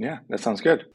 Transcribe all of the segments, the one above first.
Yeah, that sounds good.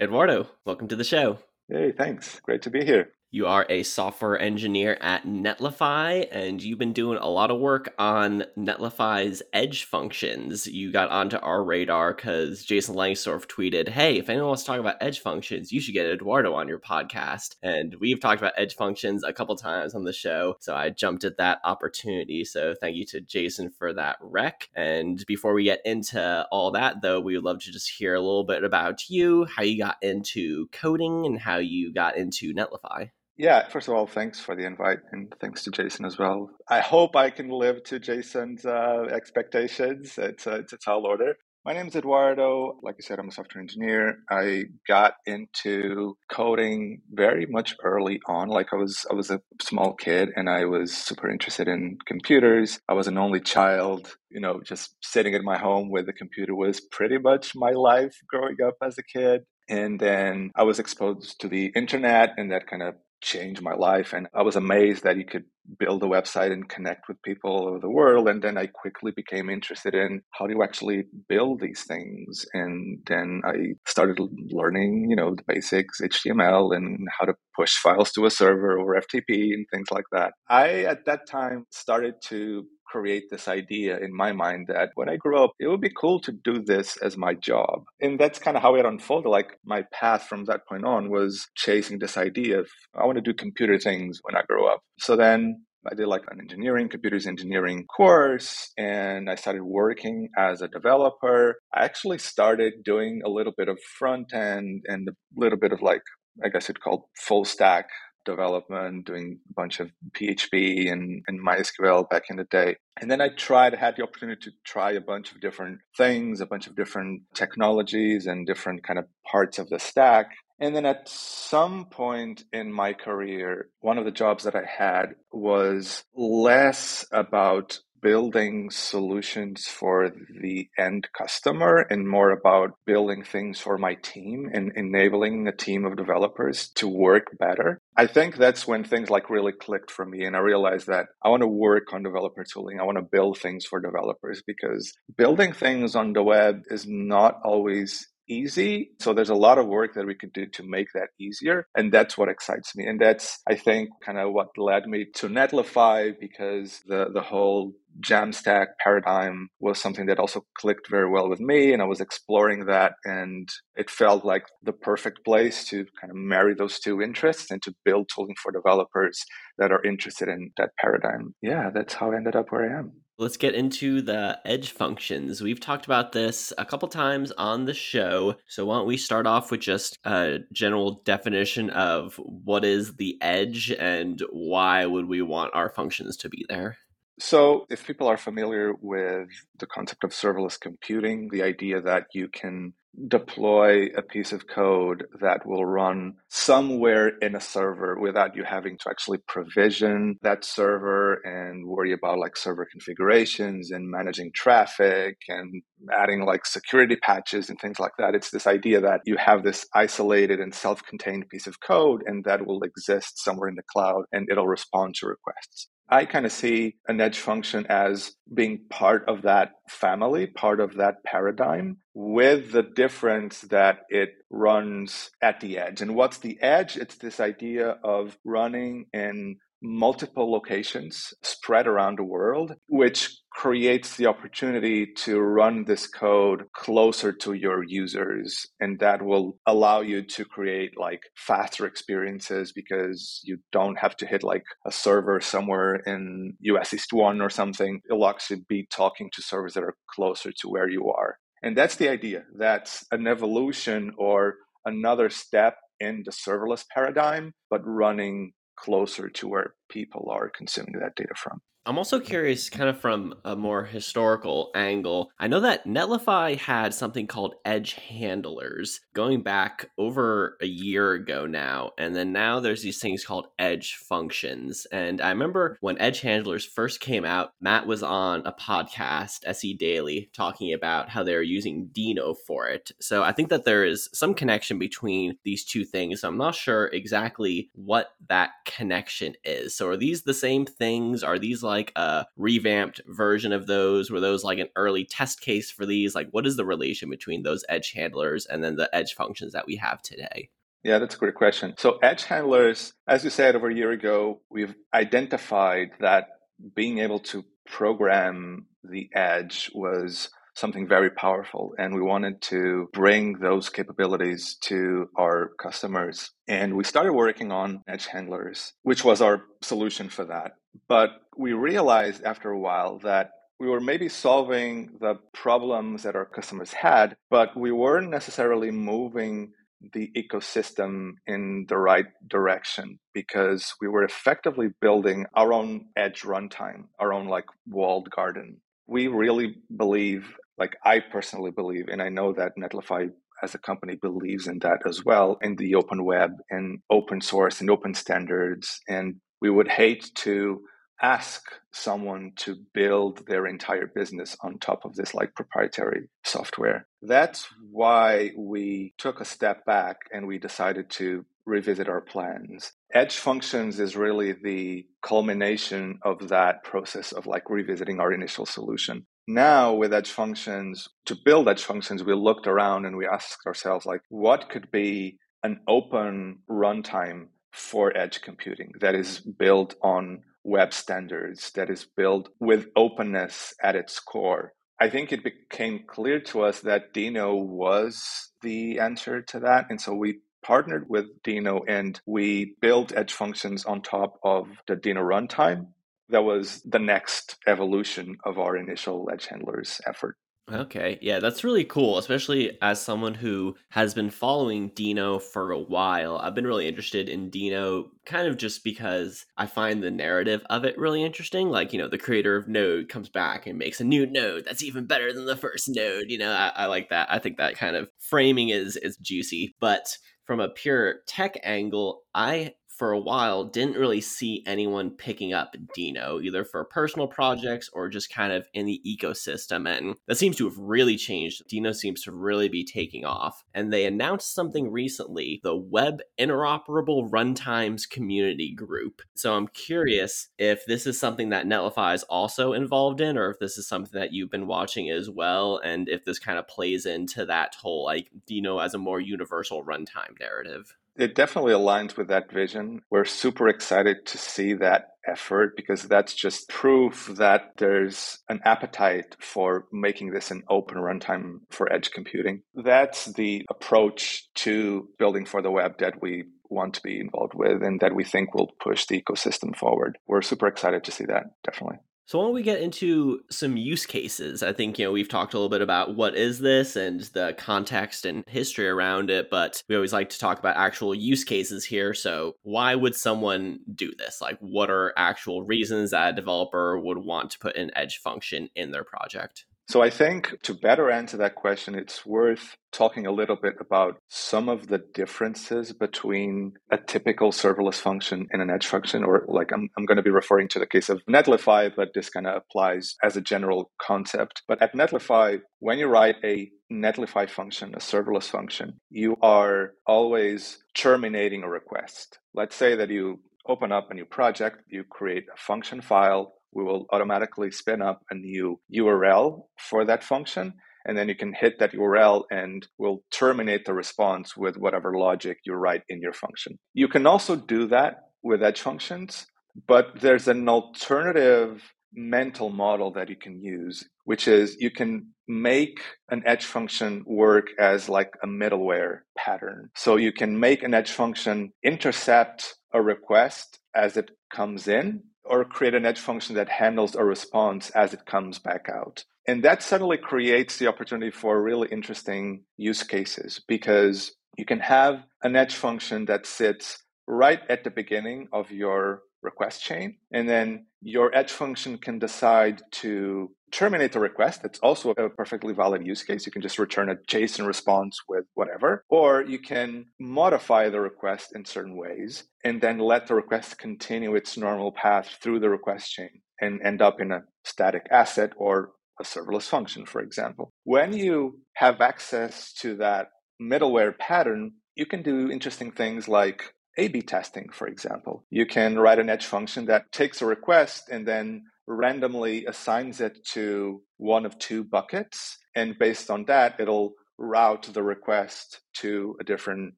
Eduardo, welcome to the show. Hey, thanks. Great to be here. You are a software engineer at Netlify, and you've been doing a lot of work on Netlify's edge functions. You got onto our radar because Jason Lengstorf tweeted, Hey, if anyone wants to talk about edge functions, you should get Eduardo on your podcast. And we've talked about edge functions a couple times on the show, so I jumped at that opportunity. So thank you to Jason for that rec. And before we get into all that, though, we would love to just hear a little bit about you, how you got into coding, and how you got into Netlify. Yeah, first of all, thanks for the invite and thanks to Jason as well. I hope I can live to Jason's uh, expectations. It's a, it's a tall order. My name is Eduardo. Like I said, I'm a software engineer. I got into coding very much early on. Like I was, I was a small kid and I was super interested in computers. I was an only child. You know, just sitting at my home with a computer was pretty much my life growing up as a kid. And then I was exposed to the internet and that kind of changed my life. And I was amazed that you could build a website and connect with people all over the world. And then I quickly became interested in how do you actually build these things? And then I started learning, you know, the basics, HTML and how to push files to a server over FTP and things like that. I, at that time, started to create this idea in my mind that when I grow up, it would be cool to do this as my job. And that's kind of how it unfolded. Like my path from that point on was chasing this idea of I want to do computer things when I grow up. So then I did like an engineering, computers engineering course, and I started working as a developer. I actually started doing a little bit of front end and a little bit of like, I guess it called full stack development, doing a bunch of PHP and, and MySQL back in the day. And then I tried, had the opportunity to try a bunch of different things, a bunch of different technologies and different kind of parts of the stack. And then at some point in my career, one of the jobs that I had was less about building solutions for the end customer and more about building things for my team and enabling a team of developers to work better. I think that's when things like really clicked for me and I realized that I want to work on developer tooling. I want to build things for developers because building things on the web is not always easy. So there's a lot of work that we could do to make that easier. And that's what excites me. And that's, I think, kind of what led me to Netlify because the, the whole Jamstack paradigm was something that also clicked very well with me. And I was exploring that. And it felt like the perfect place to kind of marry those two interests and to build tooling for developers that are interested in that paradigm. Yeah, that's how I ended up where I am. Let's get into the edge functions. We've talked about this a couple times on the show. So, why don't we start off with just a general definition of what is the edge and why would we want our functions to be there? So, if people are familiar with the concept of serverless computing, the idea that you can deploy a piece of code that will run somewhere in a server without you having to actually provision that server and worry about like server configurations and managing traffic and adding like security patches and things like that. It's this idea that you have this isolated and self contained piece of code and that will exist somewhere in the cloud and it'll respond to requests. I kind of see an edge function as being part of that family, part of that paradigm, with the difference that it runs at the edge. And what's the edge? It's this idea of running in multiple locations spread around the world, which creates the opportunity to run this code closer to your users. And that will allow you to create like faster experiences because you don't have to hit like a server somewhere in US East 1 or something. It'll actually be talking to servers that are closer to where you are. And that's the idea. That's an evolution or another step in the serverless paradigm, but running closer to where people are consuming that data from. I'm also curious, kind of from a more historical angle. I know that Netlify had something called edge handlers going back over a year ago now. And then now there's these things called edge functions. And I remember when edge handlers first came out, Matt was on a podcast, SE Daily, talking about how they're using Deno for it. So I think that there is some connection between these two things. I'm not sure exactly what that connection is. So are these the same things? Are these like like a revamped version of those? Were those like an early test case for these? Like, what is the relation between those edge handlers and then the edge functions that we have today? Yeah, that's a great question. So, edge handlers, as you said over a year ago, we've identified that being able to program the edge was something very powerful. And we wanted to bring those capabilities to our customers. And we started working on edge handlers, which was our solution for that. But we realized after a while that we were maybe solving the problems that our customers had, but we weren't necessarily moving the ecosystem in the right direction because we were effectively building our own edge runtime, our own like walled garden. We really believe, like I personally believe, and I know that Netlify as a company believes in that as well, in the open web and open source and open standards. And we would hate to ask someone to build their entire business on top of this like proprietary software. That's why we took a step back and we decided to revisit our plans. Edge functions is really the culmination of that process of like revisiting our initial solution. Now with edge functions, to build edge functions, we looked around and we asked ourselves like what could be an open runtime for edge computing that is mm-hmm. built on web standards that is built with openness at its core. I think it became clear to us that deno was the answer to that. And so we partnered with deno and we built edge functions on top of the deno runtime. That was the next evolution of our initial edge handlers effort. Okay, yeah, that's really cool, especially as someone who has been following Deno for a while. I've been really interested in Deno kind of just because I find the narrative of it really interesting. Like, you know, the creator of Node comes back and makes a new node that's even better than the first node. You know, I, I like that. I think that kind of framing is is juicy. But from a pure tech angle, I for a while didn't really see anyone picking up Deno, either for personal projects or just kind of in the ecosystem. And that seems to have really changed. Deno seems to really be taking off. And they announced something recently the Web Interoperable Runtimes Community Group. So I'm curious if this is something that Netlify is also involved in, or if this is something that you've been watching as well, and if this kind of plays into that whole like Deno as a more universal runtime narrative. It definitely aligns with that vision. We're super excited to see that effort because that's just proof that there's an appetite for making this an open runtime for edge computing. That's the approach to building for the web that we want to be involved with and that we think will push the ecosystem forward. We're super excited to see that, definitely. So why don't we get into some use cases? I think, you know, we've talked a little bit about what is this and the context and history around it, but we always like to talk about actual use cases here. So why would someone do this? Like what are actual reasons that a developer would want to put an edge function in their project? So I think to better answer that question, it's worth talking a little bit about some of the differences between a typical serverless function and an edge function, or like I'm, I'm going to be referring to the case of Netlify, but this kind of applies as a general concept. But at Netlify, when you write a Netlify function, a serverless function, you are always terminating a request. Let's say that you open up a new project, you create a function file we will automatically spin up a new URL for that function. And then you can hit that URL and we'll terminate the response with whatever logic you write in your function. You can also do that with edge functions, but there's an alternative mental model that you can use, which is you can make an edge function work as like a middleware pattern. So you can make an edge function intercept a request as it comes in or create an edge function that handles a response as it comes back out. And that suddenly creates the opportunity for really interesting use cases because you can have an edge function that sits right at the beginning of your request chain. And then your edge function can decide to terminate the request. It's also a perfectly valid use case. You can just return a JSON response with whatever, or you can modify the request in certain ways and then let the request continue its normal path through the request chain and end up in a static asset or a serverless function, for example. When you have access to that middleware pattern, you can do interesting things like A B testing, for example. You can write an edge function that takes a request and then randomly assigns it to one of two buckets. And based on that, it'll route the request to a different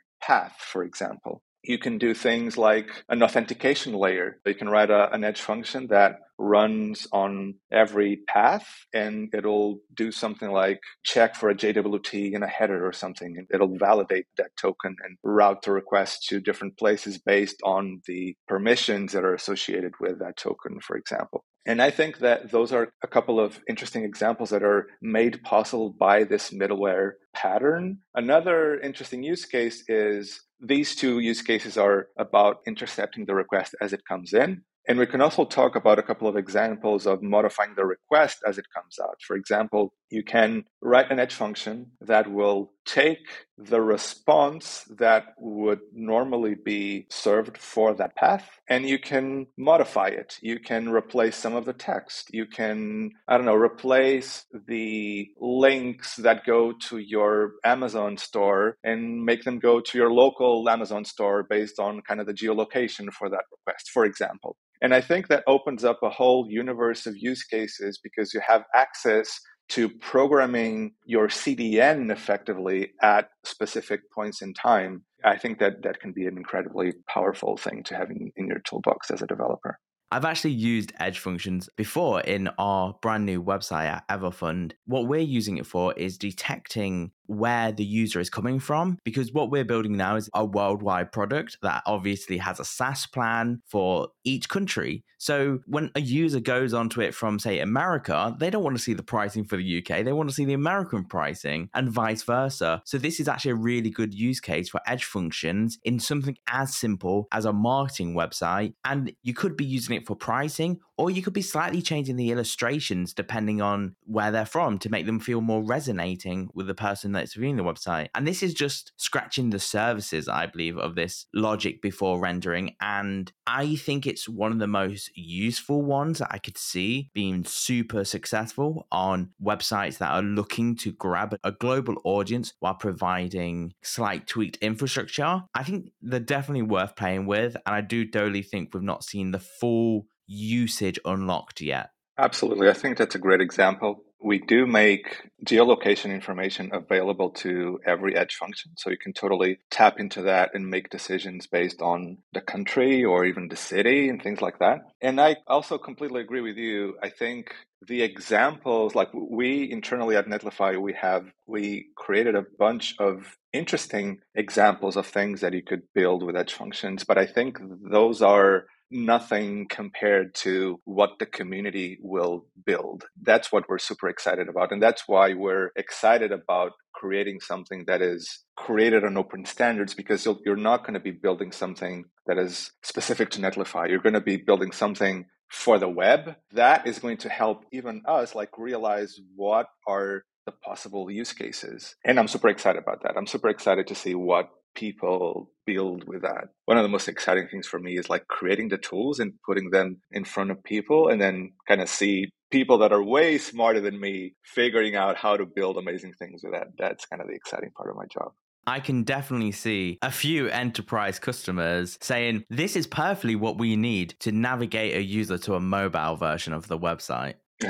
path, for example. You can do things like an authentication layer. You can write a, an edge function that runs on every path and it'll do something like check for a JWT in a header or something. And it'll validate that token and route the request to different places based on the permissions that are associated with that token, for example. And I think that those are a couple of interesting examples that are made possible by this middleware pattern. Another interesting use case is these two use cases are about intercepting the request as it comes in. And we can also talk about a couple of examples of modifying the request as it comes out. For example, you can write an edge function that will take the response that would normally be served for that path and you can modify it. You can replace some of the text. You can, I don't know, replace the links that go to your Amazon store and make them go to your local Amazon store based on kind of the geolocation for that request, for example. And I think that opens up a whole universe of use cases because you have access to programming your CDN effectively at specific points in time. I think that that can be an incredibly powerful thing to have in, in your toolbox as a developer. I've actually used edge functions before in our brand new website at Everfund. What we're using it for is detecting where the user is coming from because what we're building now is a worldwide product that obviously has a SaaS plan for each country. So when a user goes onto it from, say, America, they don't want to see the pricing for the UK, they want to see the American pricing and vice versa. So this is actually a really good use case for edge functions in something as simple as a marketing website. And you could be using it for pricing or you could be slightly changing the illustrations depending on where they're from to make them feel more resonating with the person that's viewing the website. And this is just scratching the surfaces, I believe, of this logic before rendering. And I think it's one of the most useful ones that I could see being super successful on websites that are looking to grab a global audience while providing slight tweaked infrastructure. I think they're definitely worth playing with. And I do totally think we've not seen the full usage unlocked yet? Absolutely. I think that's a great example. We do make geolocation information available to every edge function. So you can totally tap into that and make decisions based on the country or even the city and things like that. And I also completely agree with you. I think the examples, like we internally at Netlify, we have, we created a bunch of interesting examples of things that you could build with edge functions. But I think those are nothing compared to what the community will build. That's what we're super excited about. And that's why we're excited about creating something that is created on open standards because you're not going to be building something that is specific to Netlify. You're going to be building something for the web that is going to help even us like realize what are the possible use cases. And I'm super excited about that. I'm super excited to see what people build with that. One of the most exciting things for me is like creating the tools and putting them in front of people and then kind of see people that are way smarter than me figuring out how to build amazing things with that. That's kind of the exciting part of my job. I can definitely see a few enterprise customers saying, This is perfectly what we need to navigate a user to a mobile version of the website.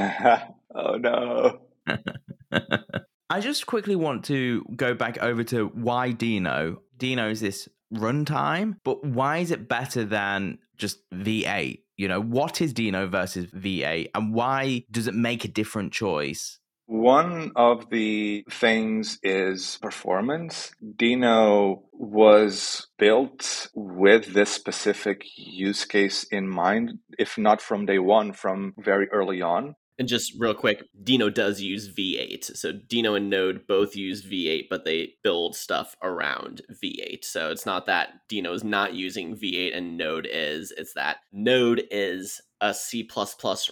oh, no. I just quickly want to go back over to why Deno. Deno is this runtime, but why is it better than just V8? You know, what is Deno versus V8 and why does it make a different choice? One of the things is performance. Deno was built with this specific use case in mind, if not from day one, from very early on. And just real quick, Deno does use V8. So Deno and Node both use V8, but they build stuff around V8. So it's not that Deno is not using V8 and Node is. It's that Node is a C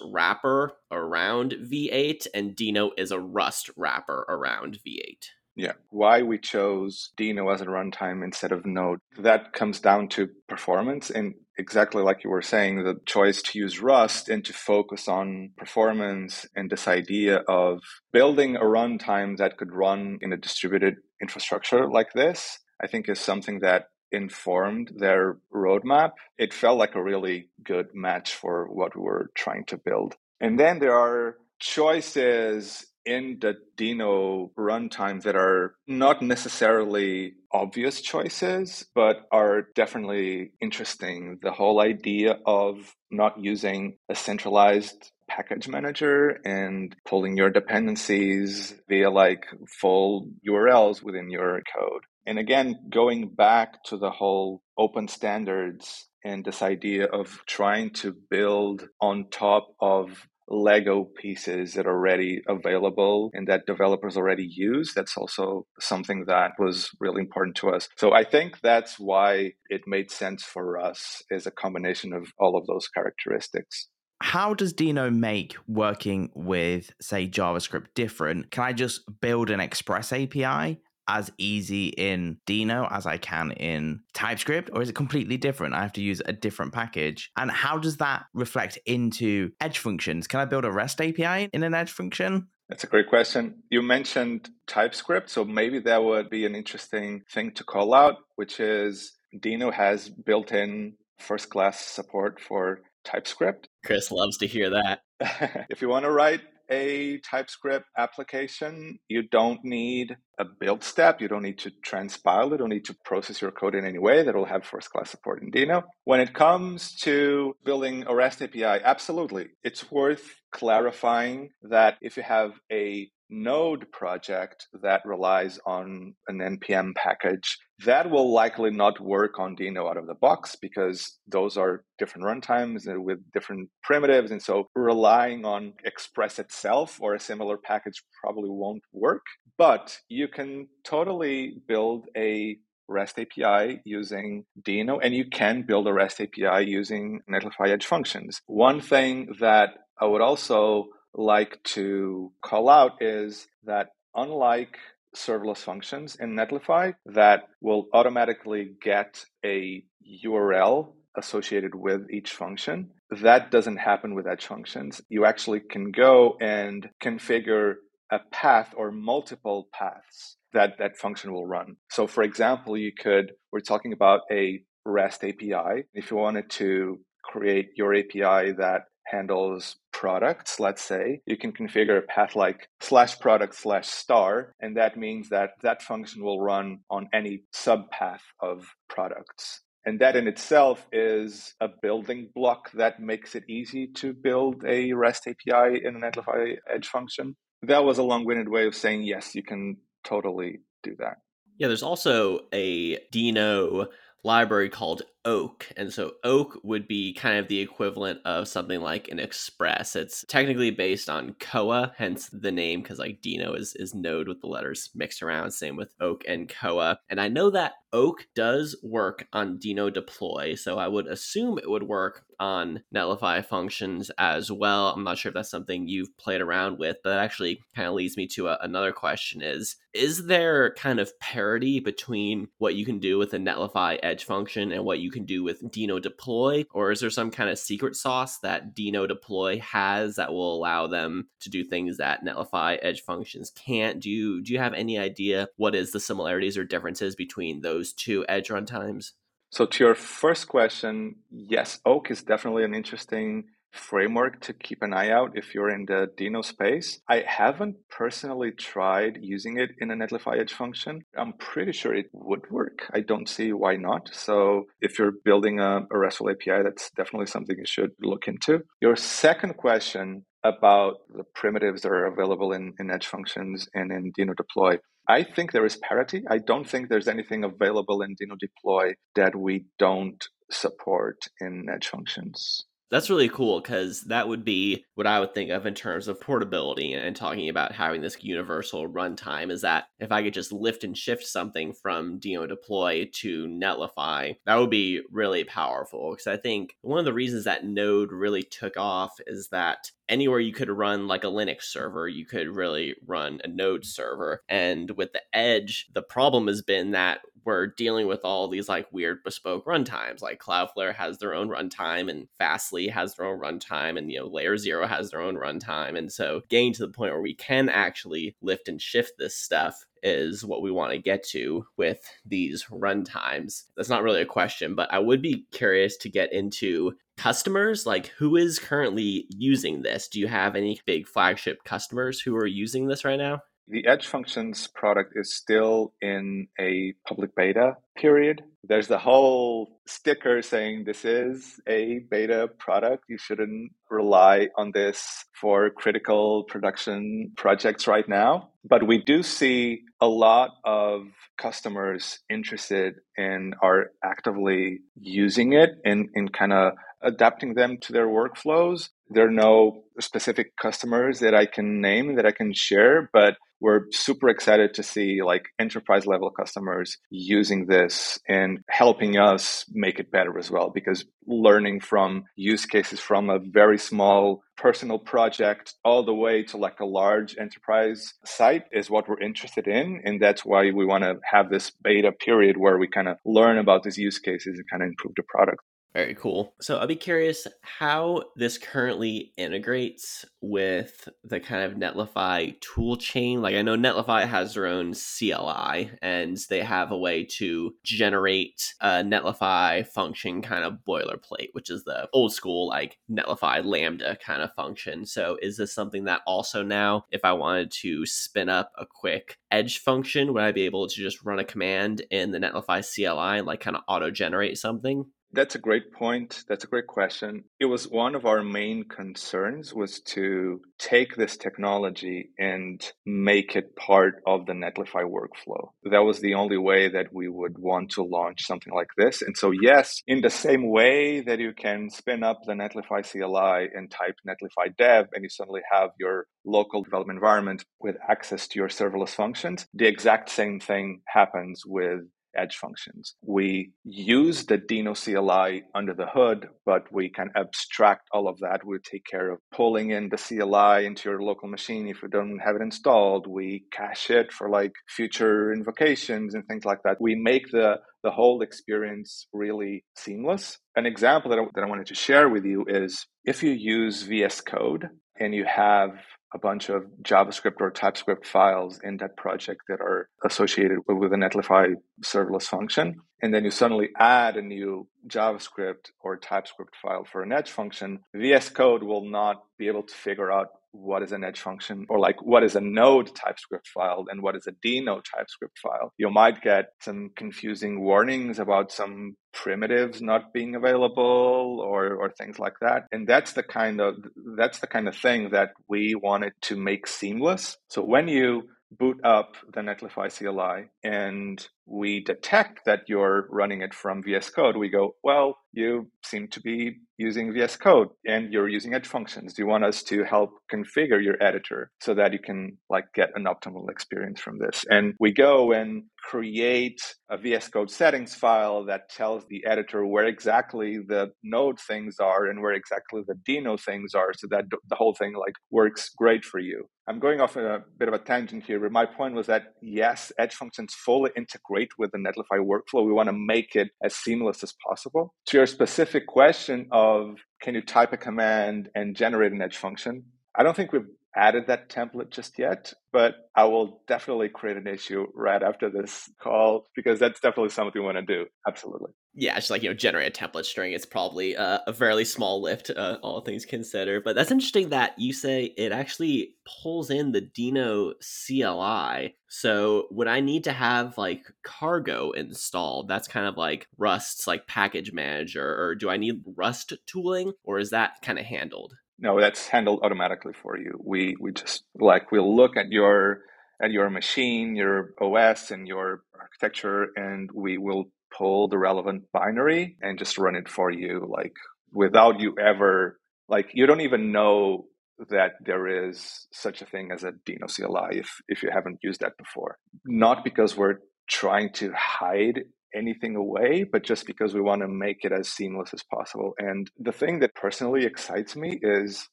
wrapper around V8, and Deno is a Rust wrapper around V8. Yeah. Why we chose Deno as a runtime instead of Node. That comes down to performance and exactly like you were saying, the choice to use Rust and to focus on performance and this idea of building a runtime that could run in a distributed infrastructure like this, I think is something that informed their roadmap. It felt like a really good match for what we were trying to build. And then there are choices in the Deno runtime that are not necessarily obvious choices, but are definitely interesting. The whole idea of not using a centralized package manager and pulling your dependencies via like full URLs within your code. And again, going back to the whole open standards and this idea of trying to build on top of Lego pieces that are already available and that developers already use. That's also something that was really important to us. So I think that's why it made sense for us as a combination of all of those characteristics. How does Deno make working with, say, JavaScript different? Can I just build an Express API as easy in Deno as I can in TypeScript, or is it completely different? I have to use a different package. And how does that reflect into edge functions? Can I build a REST API in an edge function? That's a great question. You mentioned TypeScript, so maybe that would be an interesting thing to call out, which is Deno has built in first class support for TypeScript. Chris loves to hear that. if you want to write a TypeScript application, you don't need a build step. You don't need to transpile. You don't need to process your code in any way. That will have first class support in Deno. When it comes to building a REST API, absolutely. It's worth clarifying that if you have a node project that relies on an npm package that will likely not work on deno out of the box because those are different runtimes with different primitives and so relying on express itself or a similar package probably won't work but you can totally build a REST API using Deno, and you can build a REST API using Netlify Edge functions. One thing that I would also like to call out is that unlike serverless functions in Netlify that will automatically get a URL associated with each function. That doesn't happen with edge functions. You actually can go and configure a path or multiple paths that that function will run. So for example, you could, we're talking about a REST API. If you wanted to create your API that handles products, let's say, you can configure a path like slash product slash star, and that means that that function will run on any subpath of products. And that in itself is a building block that makes it easy to build a REST API in an Netlify Edge function. That was a long winded way of saying, yes, you can totally do that. Yeah, there's also a Deno library called Oak. And so Oak would be kind of the equivalent of something like an Express. It's technically based on Koa, hence the name, because like Deno is, is node with the letters mixed around. Same with Oak and Koa. And I know that Oak does work on Deno deploy, so I would assume it would work on Netlify functions as well. I'm not sure if that's something you've played around with, but that actually kind of leads me to a, another question is is there kind of parity between what you can do with a Netlify edge function and what you can do with Deno deploy or is there some kind of secret sauce that Deno deploy has that will allow them to do things that Netlify edge functions can't? Do you do you have any idea what is the similarities or differences between those two edge runtimes? So, to your first question, yes, Oak is definitely an interesting framework to keep an eye out if you're in the Deno space. I haven't personally tried using it in a Netlify Edge function. I'm pretty sure it would work. I don't see why not. So if you're building a, a RESTful API, that's definitely something you should look into. Your second question about the primitives that are available in, in Edge functions and in Deno deploy. I think there is parity. I don't think there's anything available in Deno deploy that we don't support in Edge functions. That's really cool because that would be what I would think of in terms of portability and talking about having this universal runtime is that if I could just lift and shift something from Deno deploy to Netlify, that would be really powerful because I think one of the reasons that Node really took off is that anywhere you could run like a Linux server, you could really run a Node server. And with the Edge, the problem has been that we're dealing with all these like weird bespoke runtimes. Like Cloudflare has their own runtime, and Fastly has their own runtime, and you know Layer Zero has their own runtime. And so getting to the point where we can actually lift and shift this stuff is what we want to get to with these runtimes. That's not really a question, but I would be curious to get into customers. Like, who is currently using this? Do you have any big flagship customers who are using this right now? The Edge Functions product is still in a public beta period. There's the whole sticker saying this is a beta product. You shouldn't rely on this for critical production projects right now. But we do see a lot of customers interested in are actively using it in, in kind of adapting them to their workflows. There are no specific customers that I can name that I can share, but we're super excited to see like enterprise level customers using this and helping us make it better as well because learning from use cases from a very small personal project all the way to like a large enterprise site is what we're interested in and that's why we want to have this beta period where we kind of learn about these use cases and kind of improve the product very cool. So I'll be curious how this currently integrates with the kind of Netlify tool chain. Like I know Netlify has their own CLI and they have a way to generate a Netlify function kind of boilerplate, which is the old school like Netlify Lambda kind of function. So is this something that also now, if I wanted to spin up a quick edge function, would I be able to just run a command in the Netlify CLI and like kind of auto generate something? That's a great point. That's a great question. It was one of our main concerns was to take this technology and make it part of the Netlify workflow. That was the only way that we would want to launch something like this. And so, yes, in the same way that you can spin up the Netlify CLI and type Netlify dev, and you suddenly have your local development environment with access to your serverless functions, the exact same thing happens with edge functions. We use the Deno CLI under the hood, but we can abstract all of that. We take care of pulling in the CLI into your local machine if you don't have it installed. We cache it for like future invocations and things like that. We make the the whole experience really seamless. An example that I, that I wanted to share with you is if you use VS Code and you have a bunch of JavaScript or TypeScript files in that project that are associated with a Netlify serverless function. And then you suddenly add a new JavaScript or TypeScript file for an edge function. VS Code will not be able to figure out what is an edge function or like what is a node TypeScript file and what is a deno TypeScript file. You might get some confusing warnings about some primitives not being available or, or things like that. And that's the kind of that's the kind of thing that we wanted to make seamless. So when you boot up the Netlify CLI and we detect that you're running it from VS Code, we go, well, you seem to be using VS Code and you're using edge functions. Do you want us to help configure your editor so that you can like get an optimal experience from this? And we go and create a VS Code settings file that tells the editor where exactly the node things are and where exactly the Deno things are so that the whole thing like works great for you. I'm going off a bit of a tangent here, but my point was that yes, edge functions fully integrate with the Netlify workflow. We want to make it as seamless as possible. To your specific question of can you type a command and generate an edge function? I don't think we've added that template just yet, but I will definitely create an issue right after this call because that's definitely something we want to do. Absolutely. Yeah, it's like, you know, generate a template string. It's probably uh, a fairly small lift, uh, all things considered. But that's interesting that you say it actually pulls in the Deno CLI. So would I need to have like cargo installed? That's kind of like Rust's like package manager, or do I need Rust tooling, or is that kind of handled? No, that's handled automatically for you. We we just like we'll look at your at your machine, your OS, and your architecture, and we will pull the relevant binary and just run it for you like without you ever like you don't even know that there is such a thing as a Deno CLI if if you haven't used that before. Not because we're trying to hide anything away, but just because we want to make it as seamless as possible. And the thing that personally excites me is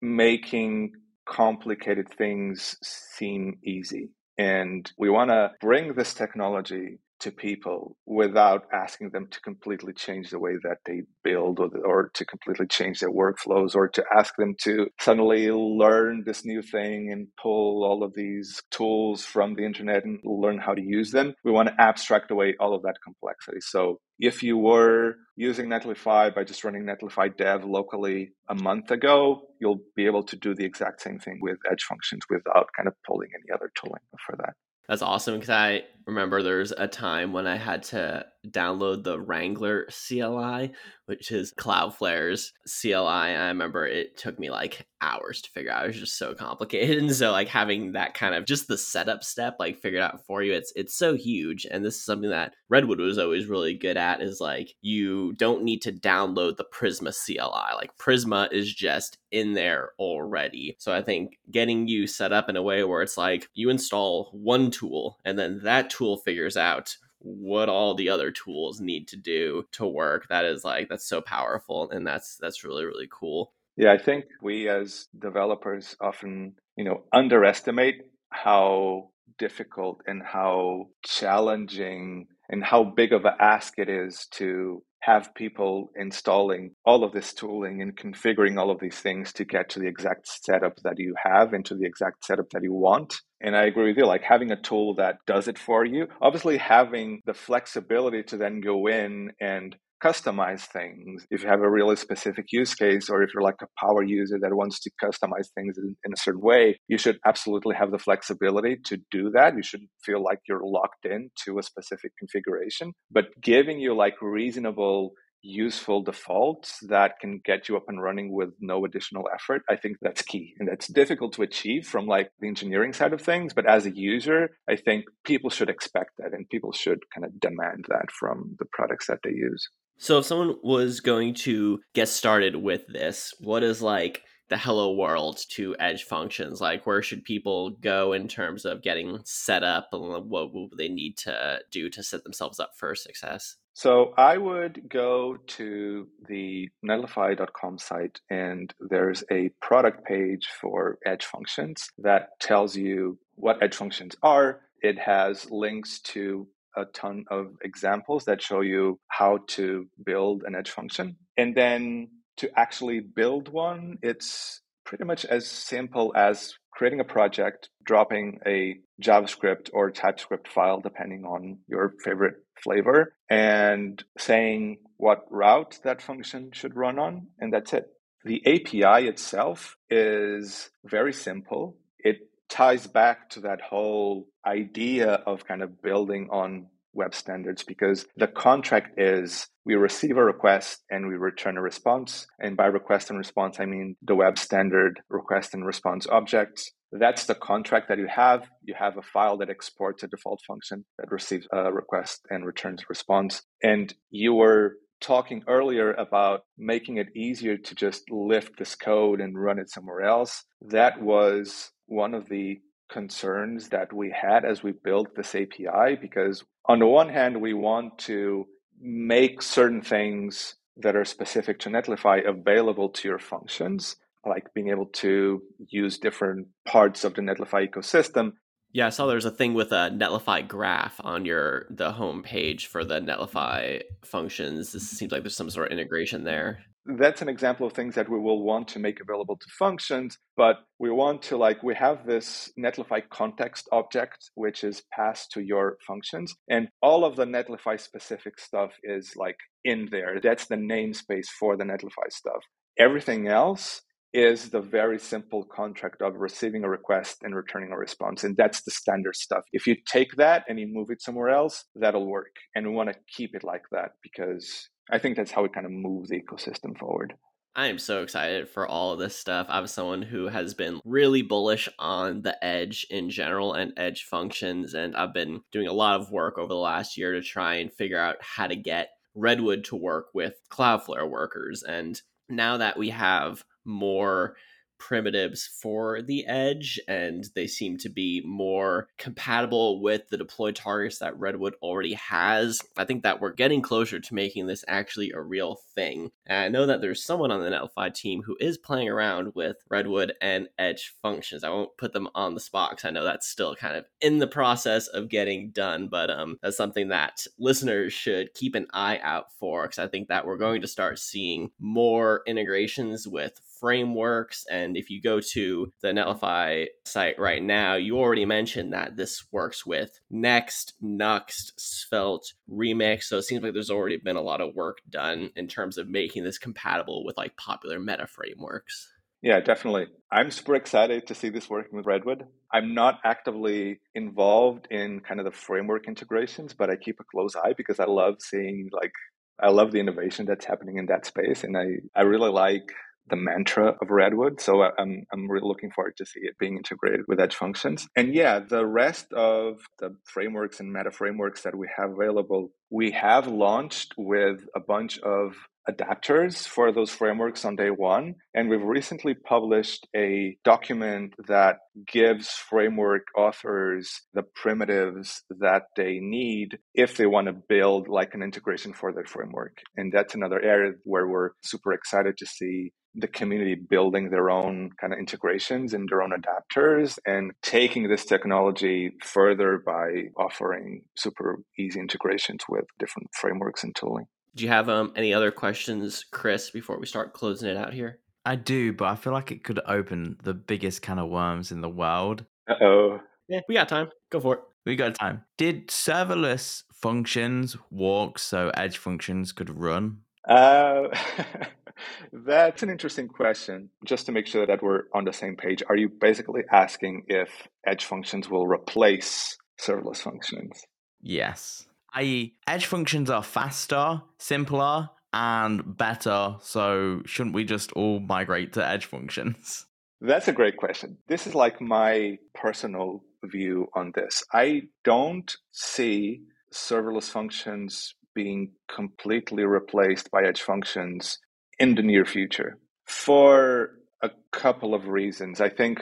making complicated things seem easy. And we want to bring this technology to people without asking them to completely change the way that they build or, or to completely change their workflows or to ask them to suddenly learn this new thing and pull all of these tools from the internet and learn how to use them. We want to abstract away all of that complexity. So if you were using Netlify by just running Netlify dev locally a month ago, you'll be able to do the exact same thing with edge functions without kind of pulling any other tooling for that. That's awesome because I remember there's a time when I had to download the Wrangler CLI, which is Cloudflare's CLI. I remember it took me like hours to figure out. It was just so complicated. And so like having that kind of just the setup step like figured out for you, it's it's so huge. And this is something that Redwood was always really good at is like you don't need to download the Prisma CLI. Like Prisma is just in there already. So I think getting you set up in a way where it's like you install one tool and then that tool figures out what all the other tools need to do to work that is like that's so powerful and that's that's really really cool. Yeah i think we as developers often you know underestimate how difficult and how challenging and how big of an ask it is to have people installing all of this tooling and configuring all of these things to get to the exact setup that you have and to the exact setup that you want. And I agree with you, like having a tool that does it for you. Obviously, having the flexibility to then go in and customize things. If you have a really specific use case, or if you're like a power user that wants to customize things in, in, a certain way, you should absolutely have the flexibility to do that. You shouldn't feel like you're locked in to a specific configuration, but giving you like reasonable useful defaults that can get you up and running with no additional effort i think that's key and that's difficult to achieve from like the engineering side of things but as a user i think people should expect that and people should kind of demand that from the products that they use so if someone was going to get started with this, what is like the hello world to edge functions? Like where should people go in terms of getting set up and what will they need to do to set themselves up for success? So I would go to the netlify.com site and there's a product page for edge functions that tells you what edge functions are. It has links to a ton of examples that show you how to build an edge function. And then to actually build one, it's pretty much as simple as creating a project, dropping a JavaScript or TypeScript file, depending on your favorite flavor, and saying what route that function should run on, and that's it. The API itself is very simple. It ties back to that whole idea of kind of building on web standards because the contract is we receive a request and we return a response. And by request and response, I mean the web standard request and response objects. That's the contract that you have. You have a file that exports a default function that receives a request and returns a response. And you were talking earlier about making it easier to just lift this code and run it somewhere else. That was one of the concerns that we had as we built this API because on the one hand we want to make certain things that are specific to Netlify available to your functions like being able to use different parts of the Netlify ecosystem yeah, I saw there's a thing with a Netlify graph on your the home page for the Netlify functions. This seems like there's some sort of integration there. That's an example of things that we will want to make available to functions but we want to like we have this netlify context object which is passed to your functions and all of the netlify specific stuff is like in there. That's the namespace for the netlify stuff. Everything else is the very simple contract of receiving a request and returning a response. And that's the standard stuff. If you take that and you move it somewhere else, that'll work. And we want to keep it like that because I think that's how we kind of move the ecosystem forward. I am so excited for all of this stuff. I'm someone who has been really bullish on the edge in general and edge functions. And I've been doing a lot of work over the last year to try and figure out how to get Redwood to work with Cloudflare workers. And now that we have more primitives for the edge and they seem to be more compatible with the deployed targets that redwood already has. I think that we're getting closer to making this actually a real thing. And i know that there's someone on the netlify team who is playing around with redwood and edge functions. I won't put them on the spot because i know that's still kind of in the process of getting done but um that's something that listeners should keep an eye out for because i think that we're going to start seeing more integrations with frameworks. And if you go to the Netlify site right now, you already mentioned that this works with Next, Nuxt, Svelte, Remix. So it seems like there's already been a lot of work done in terms of making this compatible with like popular meta frameworks. Yeah, definitely. I'm super excited to see this working with Redwood. I'm not actively involved in kind of the framework integrations, but I keep a close eye because I love seeing like I love the innovation that's happening in that space and I I really like the mantra of Redwood. So I'm, I'm really looking forward to see it being integrated with Edge functions. And yeah, the rest of the frameworks and meta frameworks that we have available, we have launched with a bunch of adapters for those frameworks on day one. And we've recently published a document that gives framework authors the primitives that they need if they want to build like an integration for their framework. And that's another area where we're super excited to see the community building their own kind of integrations and their own adapters and taking this technology further by offering super easy integrations with different frameworks and tooling. Do you have um, any other questions, Chris, before we start closing it out here? I do, but I feel like it could open the biggest can of worms in the world. Uh oh. Yeah, we got time. Go for it. We got time. Did serverless functions work so edge functions could run? Uh, That's an interesting question. Just to make sure that we're on the same page, are you basically asking if edge functions will replace serverless functions? Yes. I.e., edge functions are faster, simpler, and better. So shouldn't we just all migrate to edge functions? That's a great question. This is like my personal view on this. I don't see serverless functions being completely replaced by edge functions in the near future for a couple of reasons. I think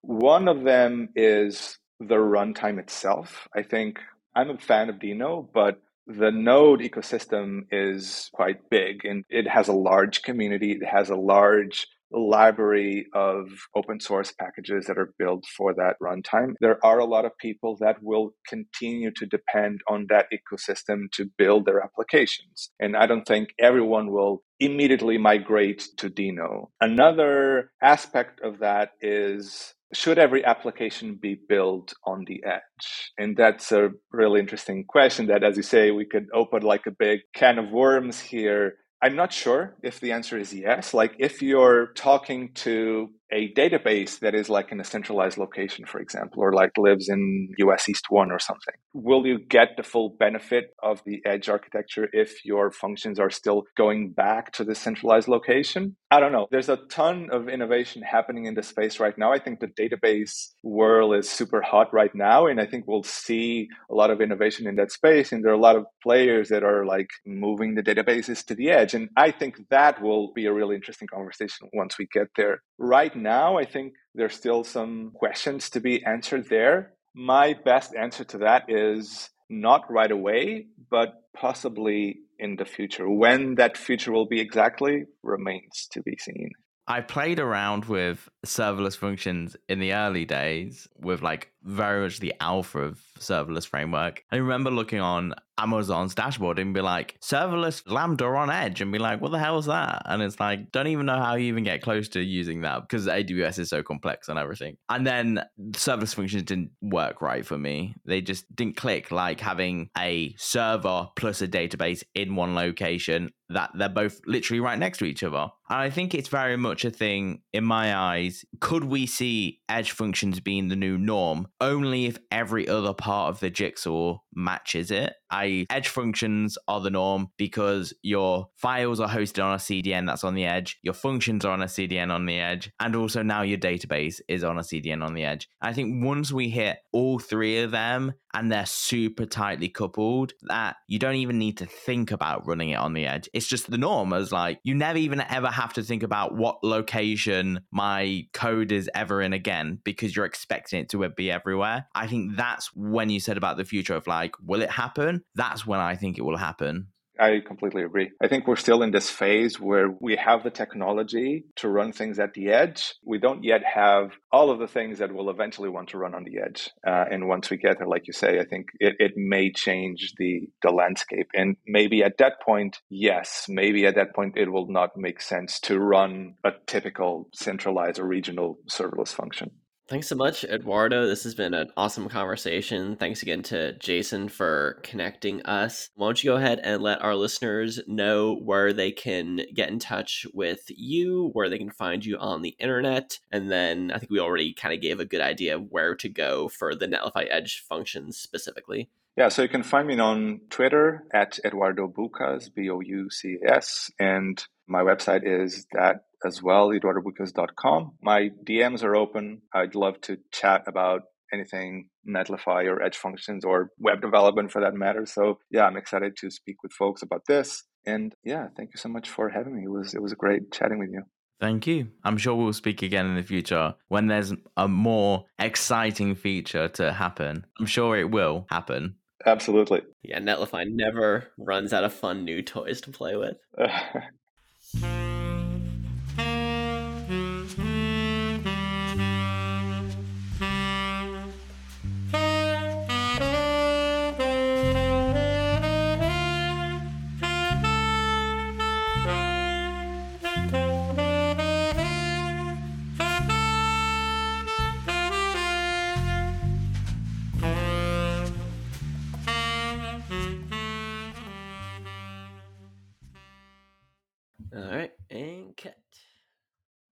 one of them is the runtime itself. I think I'm a fan of Deno, but the node ecosystem is quite big and it has a large community. It has a large library of open source packages that are built for that runtime. There are a lot of people that will continue to depend on that ecosystem to build their applications. And I don't think everyone will immediately migrate to Deno. Another aspect of that is should every application be built on the edge? And that's a really interesting question that, as you say, we could open like a big can of worms here. I'm not sure if the answer is yes. Like if you're talking to a database that is like in a centralized location, for example, or like lives in US East 1 or something, will you get the full benefit of the edge architecture if your functions are still going back to the centralized location? I don't know. There's a ton of innovation happening in the space right now. I think the database world is super hot right now. And I think we'll see a lot of innovation in that space. And there are a lot of players that are like moving the databases to the edge. And I think that will be a really interesting conversation once we get there. Right now, I think there's still some questions to be answered there. My best answer to that is not right away, but possibly in the future. When that future will be exactly remains to be seen. I played around with serverless functions in the early days with like very much the alpha of serverless framework. I remember looking on Amazon's dashboard and be like, serverless Lambda on Edge, and be like, what the hell is that? And it's like, don't even know how you even get close to using that because AWS is so complex and everything. And then serverless functions didn't work right for me. They just didn't click like having a server plus a database in one location that they're both literally right next to each other. And I think it's very much a thing in my eyes. Could we see edge functions being the new norm? Only if every other part of the jigsaw matches it. I edge functions are the norm because your files are hosted on a CDN that's on the edge, your functions are on a CDN on the edge, and also now your database is on a CDN on the edge. I think once we hit all three of them and they're super tightly coupled, that you don't even need to think about running it on the edge. It's just the norm as like you never even ever have to think about what location my code is ever in again because you're expecting it to be everywhere. I think that's when you said about the future of like, will it happen? That's when I think it will happen. I completely agree. I think we're still in this phase where we have the technology to run things at the edge. We don't yet have all of the things that we'll eventually want to run on the edge. Uh, and once we get there, like you say, I think it, it may change the, the landscape. And maybe at that point, yes, maybe at that point, it will not make sense to run a typical centralized or regional serverless function. Thanks so much, Eduardo. This has been an awesome conversation. Thanks again to Jason for connecting us. Why don't you go ahead and let our listeners know where they can get in touch with you, where they can find you on the internet, and then I think we already kind of gave a good idea of where to go for the Netlify Edge functions specifically. Yeah, so you can find me on Twitter at Eduardo Boucas, B O U C A S, and my website is that as well, eduardoboucas.com. My DMs are open. I'd love to chat about anything Netlify or Edge functions or web development for that matter. So yeah, I'm excited to speak with folks about this. And yeah, thank you so much for having me. It was it was great chatting with you. Thank you. I'm sure we'll speak again in the future when there's a more exciting feature to happen. I'm sure it will happen. Absolutely. Yeah, Netlify never runs out of fun new toys to play with.